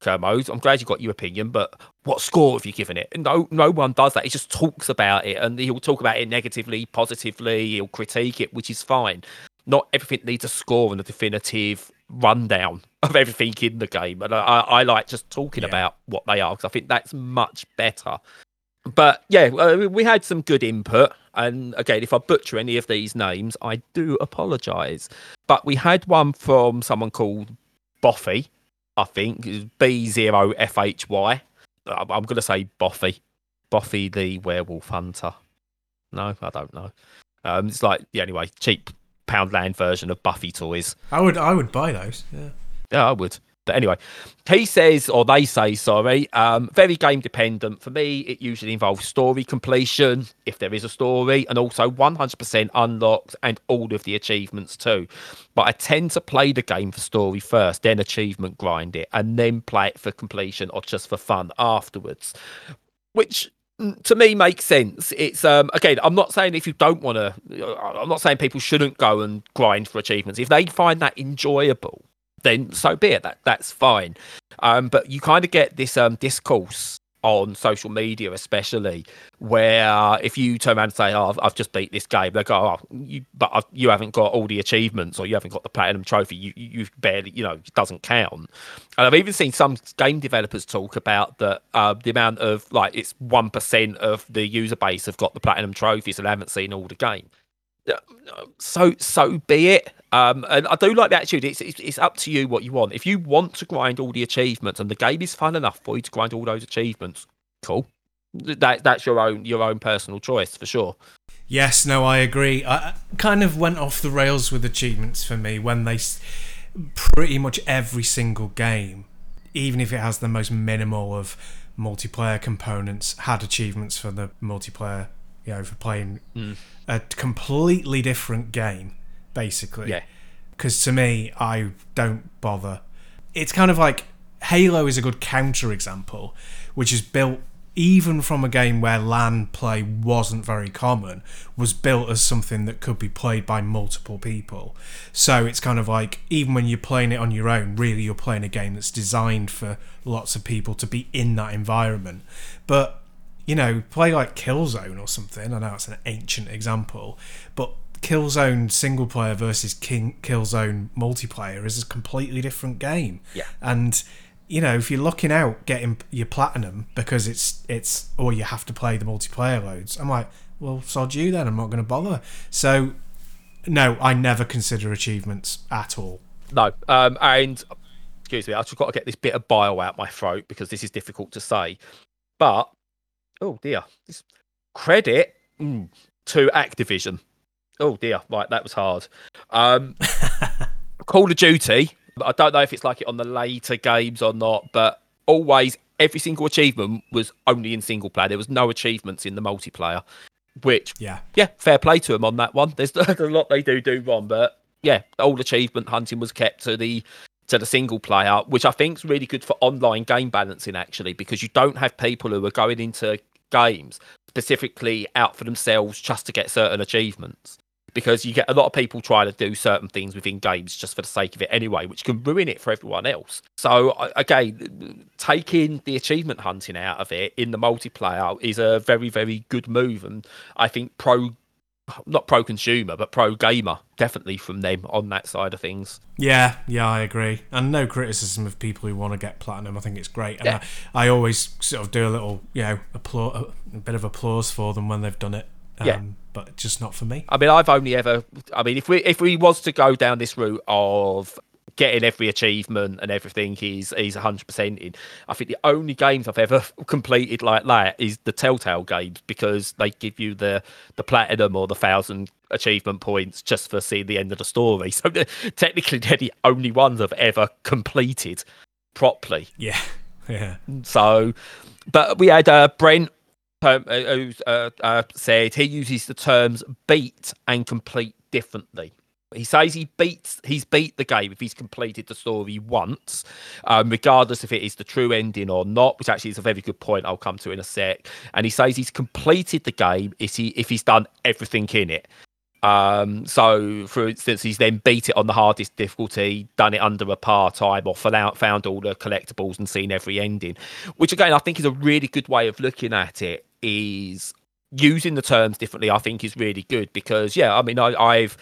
S1: Kermode, I'm glad you got your opinion, but what score have you given it? No, no one does that. He just talks about it, and he'll talk about it negatively, positively. He'll critique it, which is fine. Not everything needs a score and a definitive rundown of everything in the game, and I, I like just talking yeah. about what they are because I think that's much better. But yeah, uh, we had some good input, and again, if I butcher any of these names, I do apologise. But we had one from someone called Boffy, I think B0FHY. I'm going to say Boffy. Boffy the Werewolf Hunter. No, I don't know. Um, it's like, yeah, anyway, cheap Poundland version of Buffy toys.
S2: I would, I would buy those. Yeah,
S1: yeah, I would. But anyway, he says, or they say, sorry, um, very game dependent. For me, it usually involves story completion, if there is a story, and also 100% unlocked and all of the achievements too. But I tend to play the game for story first, then achievement grind it, and then play it for completion or just for fun afterwards. Which mm, to me makes sense. It's um again, I'm not saying if you don't want to, I'm not saying people shouldn't go and grind for achievements. If they find that enjoyable, then so be it. That that's fine. Um, but you kind of get this um discourse on social media, especially where if you turn around and say, "Oh, I've, just beat this game," they go, "Oh, you, but I've, you haven't got all the achievements, or you haven't got the platinum trophy. You you barely, you know, it doesn't count." And I've even seen some game developers talk about that uh, the amount of like it's one percent of the user base have got the platinum trophies and haven't seen all the game so so be it. Um, and I do like the attitude. It's, it's, it's up to you what you want. If you want to grind all the achievements, and the game is fun enough for you to grind all those achievements, cool. That that's your own your own personal choice for sure.
S2: Yes, no, I agree. I kind of went off the rails with achievements for me when they pretty much every single game, even if it has the most minimal of multiplayer components, had achievements for the multiplayer. You know, for playing mm. a completely different game, basically.
S1: Yeah.
S2: Because to me, I don't bother. It's kind of like Halo is a good counter example, which is built even from a game where LAN play wasn't very common, was built as something that could be played by multiple people. So it's kind of like, even when you're playing it on your own, really you're playing a game that's designed for lots of people to be in that environment. But, you know, play like Killzone or something, I know it's an ancient example, but Killzone single player versus King Killzone multiplayer is a completely different game.
S1: Yeah.
S2: And you know, if you're looking out getting your platinum because it's it's or you have to play the multiplayer loads, I'm like, well, sod you then. I'm not going to bother. So, no, I never consider achievements at all.
S1: No, um, and excuse me, I've just got to get this bit of bile out my throat because this is difficult to say. But oh dear, this credit mm, to Activision. Oh dear, right, that was hard. Um, Call of Duty I don't know if it's like it on the later games or not, but always every single achievement was only in single player. There was no achievements in the multiplayer. Which
S2: yeah,
S1: yeah, fair play to them on that one. There's, there's a lot they do do wrong, but yeah, all achievement hunting was kept to the to the single player, which I think is really good for online game balancing actually, because you don't have people who are going into games specifically out for themselves just to get certain achievements because you get a lot of people trying to do certain things within games just for the sake of it anyway, which can ruin it for everyone else. So again, taking the achievement hunting out of it in the multiplayer is a very, very good move, and I think pro. Not pro consumer, but pro gamer, definitely from them on that side of things.
S2: Yeah, yeah, I agree. And no criticism of people who want to get platinum. I think it's great. And yeah. I, I always sort of do a little, you know, applause, a bit of applause for them when they've done it.
S1: Um, yeah
S2: but just not for me.
S1: I mean, I've only ever. I mean, if we if we was to go down this route of getting every achievement and everything he's he's 100% in. I think the only games i've ever completed like that is the telltale games because they give you the the platinum or the thousand achievement points just for seeing the end of the story. So technically they're the only ones i've ever completed properly.
S2: Yeah yeah.
S1: So but we had uh, brent term, uh, who uh, uh, said he uses the terms beat and complete differently. He says he beats he's beat the game if he's completed the story once, um, regardless if it is the true ending or not. Which actually is a very good point. I'll come to in a sec. And he says he's completed the game if he if he's done everything in it. Um, so, for instance, he's then beat it on the hardest difficulty, done it under a par time, or found, found all the collectibles and seen every ending, which again I think is a really good way of looking at it is using the terms differently, I think is really good because yeah, I mean I, have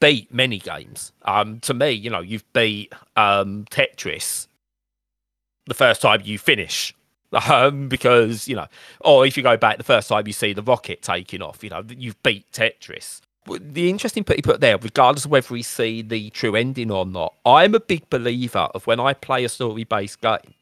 S1: beat many games. Um, to me, you know, you've beat um, Tetris the first time you finish. Um, because you know, or if you go back the first time you see the rocket taking off, you know, you've beat Tetris. The interesting put he put there, regardless of whether we see the true ending or not, I'm a big believer of when I play a story based game,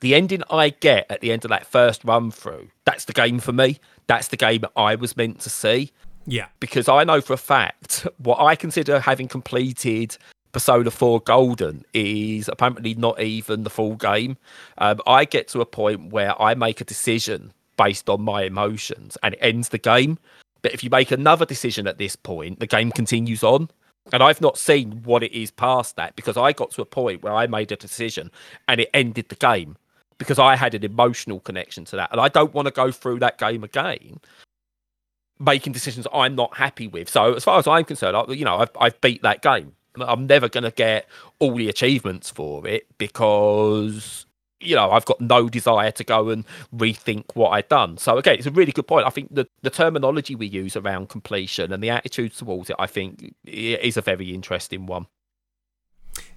S1: the ending I get at the end of that first run through, that's the game for me. That's the game I was meant to see.
S2: Yeah.
S1: Because I know for a fact what I consider having completed Persona 4 Golden is apparently not even the full game. Um, I get to a point where I make a decision based on my emotions and it ends the game. But if you make another decision at this point, the game continues on. And I've not seen what it is past that because I got to a point where I made a decision and it ended the game because I had an emotional connection to that. And I don't want to go through that game again making decisions I'm not happy with. So as far as I'm concerned, I, you know, I've, I've beat that game. I'm never going to get all the achievements for it because you know I've got no desire to go and rethink what I've done. So again, it's a really good point. I think the the terminology we use around completion and the attitudes towards it, I think, is a very interesting one.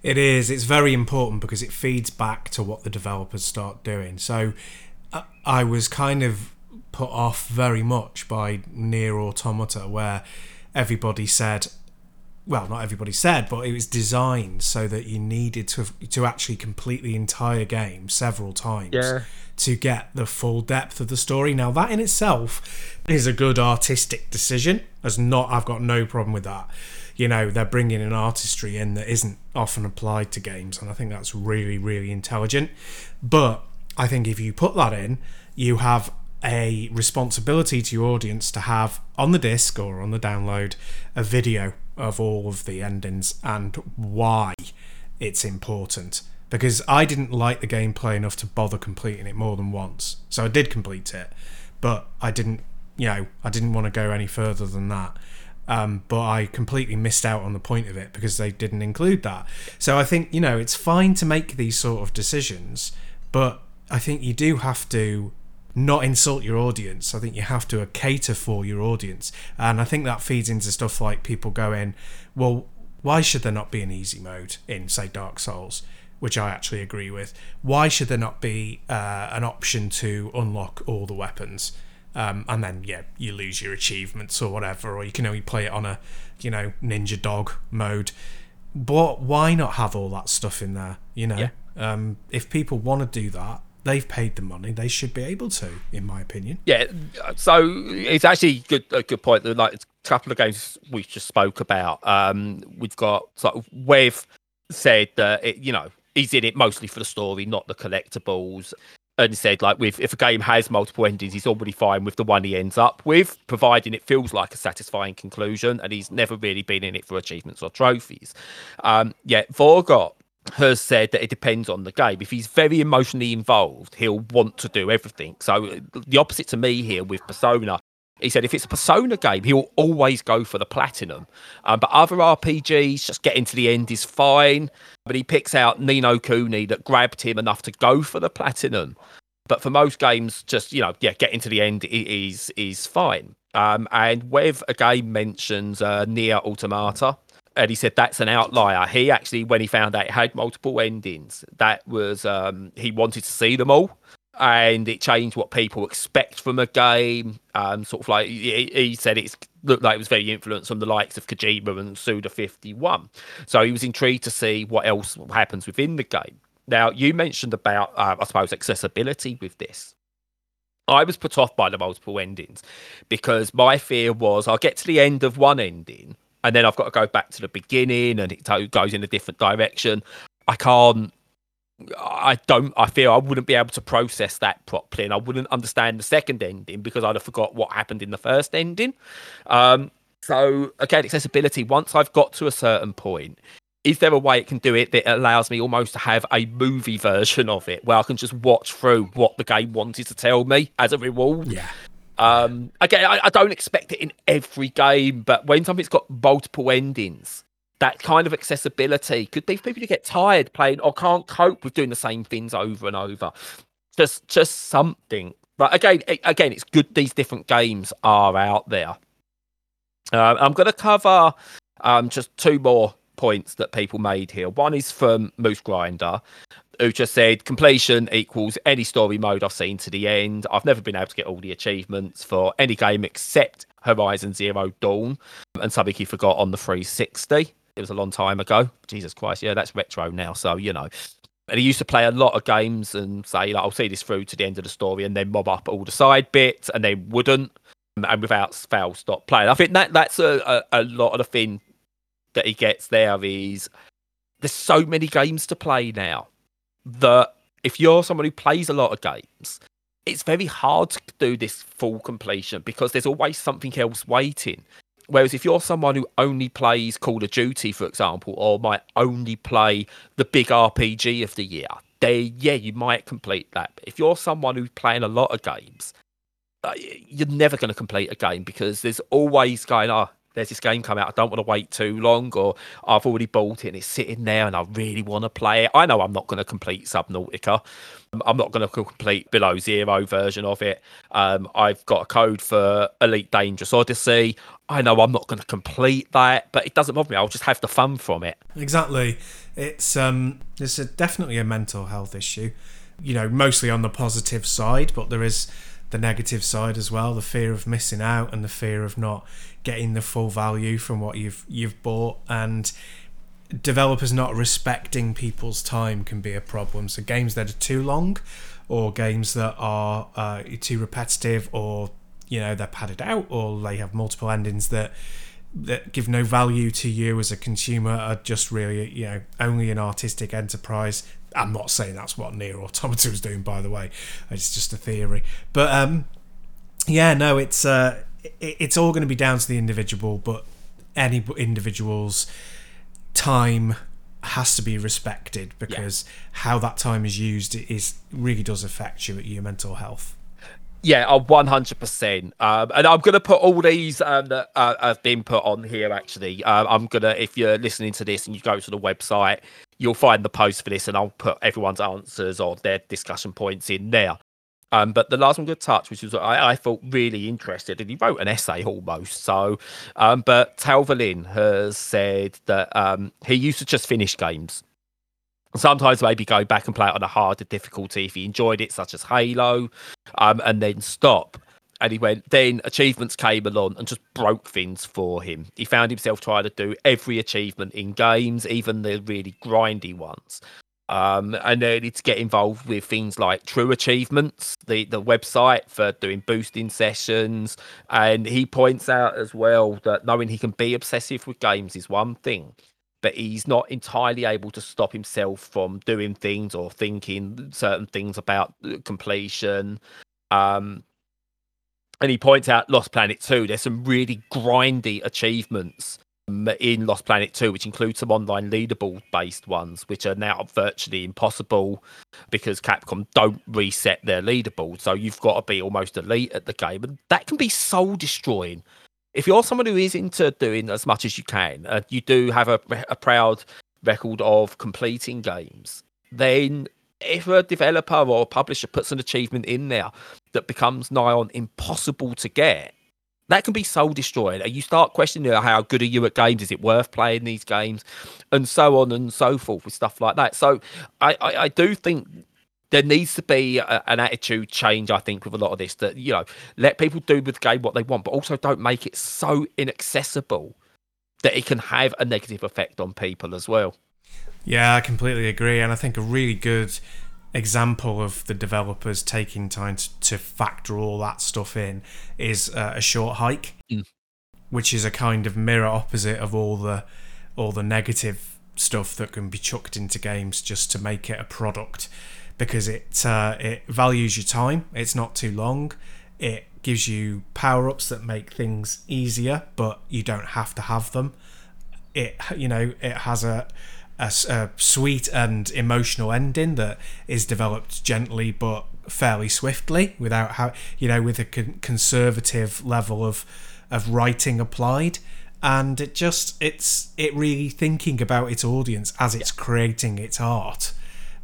S2: It is. It's very important because it feeds back to what the developers start doing. So uh, I was kind of put off very much by NieR Automata, where everybody said, well, not everybody said, but it was designed so that you needed to to actually complete the entire game several times
S1: Yeah.
S2: to get the full depth of the story. Now, that in itself is a good artistic decision. As not, I've got no problem with that. You know, they're bringing an artistry in that isn't often applied to games, and I think that's really, really intelligent. But I think if you put that in, you have a responsibility to your audience to have on the disc or on the download a video of all of the endings and why it's important because I didn't like the gameplay enough to bother completing it more than once. So I did complete it, but I didn't, you know, I didn't want to go any further than that. Um, but I completely missed out on the point of it because they didn't include that. So I think, you know, it's fine to make these sort of decisions, but I think you do have to not insult your audience. I think you have to cater for your audience. And I think that feeds into stuff like people going, well, why should there not be an easy mode in, say, Dark Souls? Which I actually agree with. Why should there not be uh, an option to unlock all the weapons? Um, and then, yeah, you lose your achievements or whatever, or you can only play it on a, you know, Ninja Dog mode. But why not have all that stuff in there? You know,
S1: Yeah.
S2: um, if people want to do that, they've paid the money. They should be able to, in my opinion.
S1: Yeah, so it's actually good a good point. That like a couple of games we just spoke about. Um, we've got sort of Wev said that it, you know he's in it mostly for the story, not the collectibles. And said like with if a game has multiple endings, he's already fine with the one he ends up with, providing it feels like a satisfying conclusion. And he's never really been in it for achievements or trophies. Um, yeah, Vorgot has said that it depends on the game. If he's very emotionally involved, he'll want to do everything. So the opposite to me here with Persona. He said if it's a Persona game, he'll always go for the platinum. Um, but other RPGs, just getting to the end is fine. But he picks out Ni no Kuni that grabbed him enough to go for the platinum. But for most games, just you know, yeah, getting to the end is is fine. Um, and Wev again mentions uh, NieR Automata, and he said that's an outlier. He actually, when he found out it had multiple endings, that was um, he wanted to see them all, and it changed what people expect from a game. Um, sort of like he, he said, it's looked like it was very influenced from the likes of Kojima and Suda Fifty One. So he was intrigued to see what else happens within the game. Now you mentioned about, uh, I suppose, accessibility with this. I was put off by the multiple endings because my fear was I'll get to the end of one ending and then I've got to go back to the beginning and it goes in a different direction. I can't. I don't. I fear I wouldn't be able to process that properly, and I wouldn't understand the second ending because I'd have forgot what happened in the first ending. Um, so again, accessibility. Once I've got to a certain point, is there a way it can do it that allows me almost to have a movie version of it where I can just watch through what the game wanted to tell me as a reward?
S2: Yeah.
S1: Um, again, I, I don't expect it in every game, but when something's got multiple endings, that kind of accessibility could be for people who get tired playing or can't cope with doing the same things over and over. Just, just something. But again, a- again, it's good these different games are out there. Uh, I'm going to cover um, just two more points that people made here. One is from Moose Grinder, who just said completion equals any story mode I've seen to the end. I've never been able to get all the achievements for any game except Horizon Zero Dawn and something he forgot on the 360. It was a long time ago. Jesus Christ, yeah, that's retro now. So, you know. And he used to play a lot of games and say, like, I'll see this through to the end of the story and then mob up all the side bits and then wouldn't and without fail stop playing. I think that that's a, a, a lot of the thing that he gets there is there's so many games to play now that if you're someone who plays a lot of games, it's very hard to do this full completion because there's always something else waiting. Whereas if you're someone who only plays Call of Duty, for example, or might only play the big RPG of the year, then yeah, you might complete that. But if you're someone who's playing a lot of games, uh, you're never going to complete a game because there's always going, oh, there's this game coming out. I don't want to wait too long, or I've already bought it and it's sitting there and I really want to play it. I know I'm not going to complete Subnautica. Um, I'm not going to complete Below Zero version of it. Um, I've got a code for Elite Dangerous Odyssey. I know I'm not going to complete that, but it doesn't bother me. I'll just have the fun from it.
S2: Exactly. It's um it's a, definitely a mental health issue. You know, mostly on the positive side, but there is the negative side as well, the fear of missing out and the fear of not getting the full value from what you've you've bought and developers not respecting people's time can be a problem. So games that are too long, or games that are uh, too repetitive, or you know they're padded out, or they have multiple endings that that give no value to you as a consumer are just really you know only an artistic enterprise. I'm not saying that's what NieR Automata was doing, by the way. It's just a theory, but um, yeah, no, it's uh, it's all going to be down to the individual, but any individual's time has to be respected because yeah. how that time is used is really does affect you your mental health.
S1: Yeah, one hundred percent. Um, and I'm gonna put all these um, that uh, have been put on here. Actually, um, I'm gonna if you're listening to this and you go to the website, you'll find the post for this, and I'll put everyone's answers or their discussion points in there. Um, but the last one good touch, which was I, I really interested, and he wrote an essay almost. So, um, but Talvalin has said that um, he used to just finish games. Sometimes maybe go back and play it on a harder difficulty if he enjoyed it, such as Halo, um, and then stop. And he went, then achievements came along and just broke things for him. He found himself trying to do every achievement in games, even the really grindy ones. Um, and then it's get involved with things like True Achievements, the, the website for doing boosting sessions. And he points out as well that knowing he can be obsessive with games is one thing, but he's not entirely able to stop himself from doing things or thinking certain things about completion. Um, and he points out Lost Planet 2, there's some really grindy achievements um, in Lost Planet 2, which include some online leaderboard based ones, which are now virtually impossible because Capcom don't reset their leaderboard. So you've got to be almost elite at the game. And that can be soul destroying. If you're someone who is into doing as much as you can, and you do have a, a proud record of completing games, then if a developer or a publisher puts an achievement in there that becomes nigh on impossible to get, that can be soul destroying. And you start questioning how good are you at games? Is it worth playing these games? And so on and so forth with stuff like that. So I, I, I do think there needs to be a, an attitude change, I think, with a lot of this that, you know, let people do with the game what they want, but also don't make it so inaccessible that it can have a negative effect on people as well.
S2: Yeah, I completely agree. And I think a really good example of the developers taking time to, to factor all that stuff in is uh, a short hike, mm. which is a kind of mirror opposite of all the all the negative stuff that can be chucked into games just to make it a product because it uh, it values your time. It's not too long. It gives you power ups that make things easier, but you don't have to have them. It you know it has a a, a sweet and emotional ending that is developed gently but fairly swiftly without how you know with a con- conservative level of of writing applied. And it just it's it really thinking about its audience as it's creating its art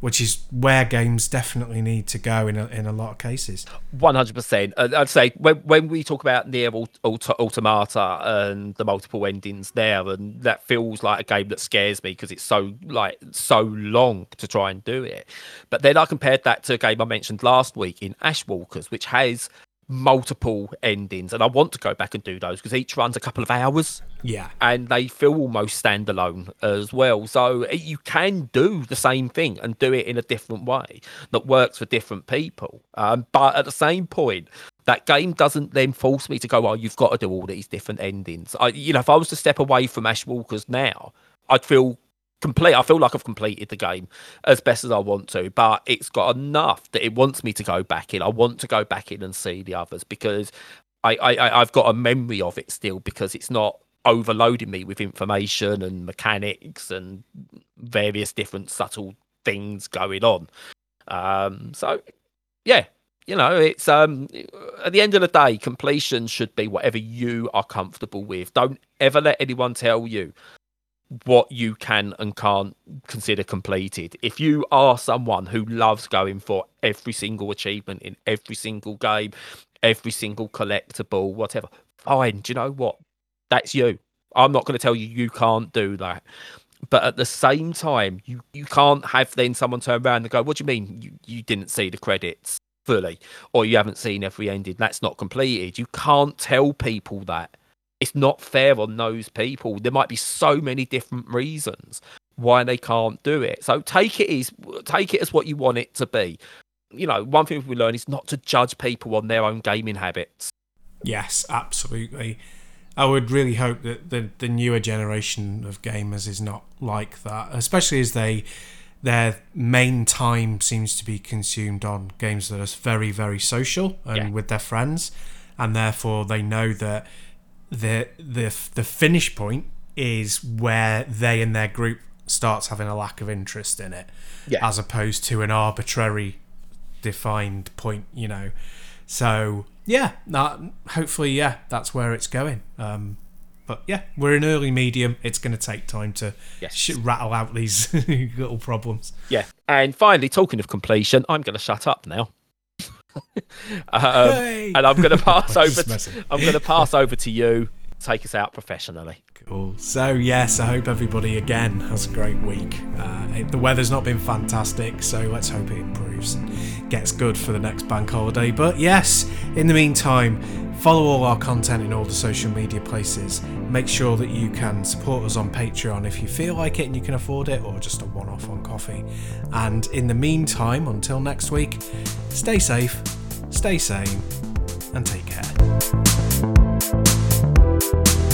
S2: which is where games definitely need to go in a, in a lot of cases.
S1: One hundred percent. Uh, I'd say when when we talk about NieR Automata and the multiple endings there, and that feels like a game that scares me because it's so like so long to try and do it. But then I compared that to a game I mentioned last week in Ashwalkers, which has multiple endings and I want to go back and do those because each runs a couple of hours.
S2: Yeah.
S1: And they feel almost standalone as well. So eh, you can do the same thing and do it in a different way that works for different people. Um, but at the same point, that game doesn't then force me to go, oh, you've got to do all these different endings. I, you know, if I was to step away from Ashwalkers now, I'd feel complete. I feel like I've completed the game as best as I want to, but it's got enough that it wants me to go back in. I want to go back in and see the others because I, I I've got a memory of it still because it's not overloading me with information and mechanics and various different subtle things going on. Um, so yeah, you know, it's um at the end of the day, completion should be whatever you are comfortable with. Don't ever let anyone tell you what you can and can't consider completed. If you are someone who loves going for every single achievement in every single game, every single collectible, whatever, fine. Do you know what? That's you. I'm not going to tell you you can't do that. But at the same time, you, you can't have then someone turn around and go, What do you mean you, you didn't see the credits? fully, or you haven't seen every ending that's not completed. You can't tell people that. It's not fair on those people. There might be so many different reasons why they can't do it. So take it as take it as what you want it to be. You know, one thing we learn is not to judge people on their own gaming habits.
S2: Yes, absolutely. I would really hope that the the newer generation of gamers is not like that, especially as they their main time seems to be consumed on games that are very very social and
S1: Yeah.
S2: with their friends, and therefore they know that the the the finish point is where they and their group starts having a lack of interest in it,
S1: Yeah.
S2: as opposed to an arbitrary defined point, you know. So yeah, that, hopefully, yeah, that's where it's going. Um, but yeah, we're in early medium. It's going to take time to
S1: Yes.
S2: sh- rattle out these little problems.
S1: Yeah. And finally, talking of completion, I'm going to shut up now. um,
S2: Hey!
S1: and I'm going to pass over. To. I'm going to pass over to you. Take us out professionally.
S2: Cool. So yes, I hope everybody again has a great week. Uh, it- the weather's not been fantastic, so let's hope it improves and gets good for the next bank holiday. But yes, in the meantime, follow all our content in all the social media places. Make sure that you can support us on Patreon if you feel like it and you can afford it, or just a one-off on Ko-fi. And in the meantime, until next week, stay safe, stay sane, and take care. Thank you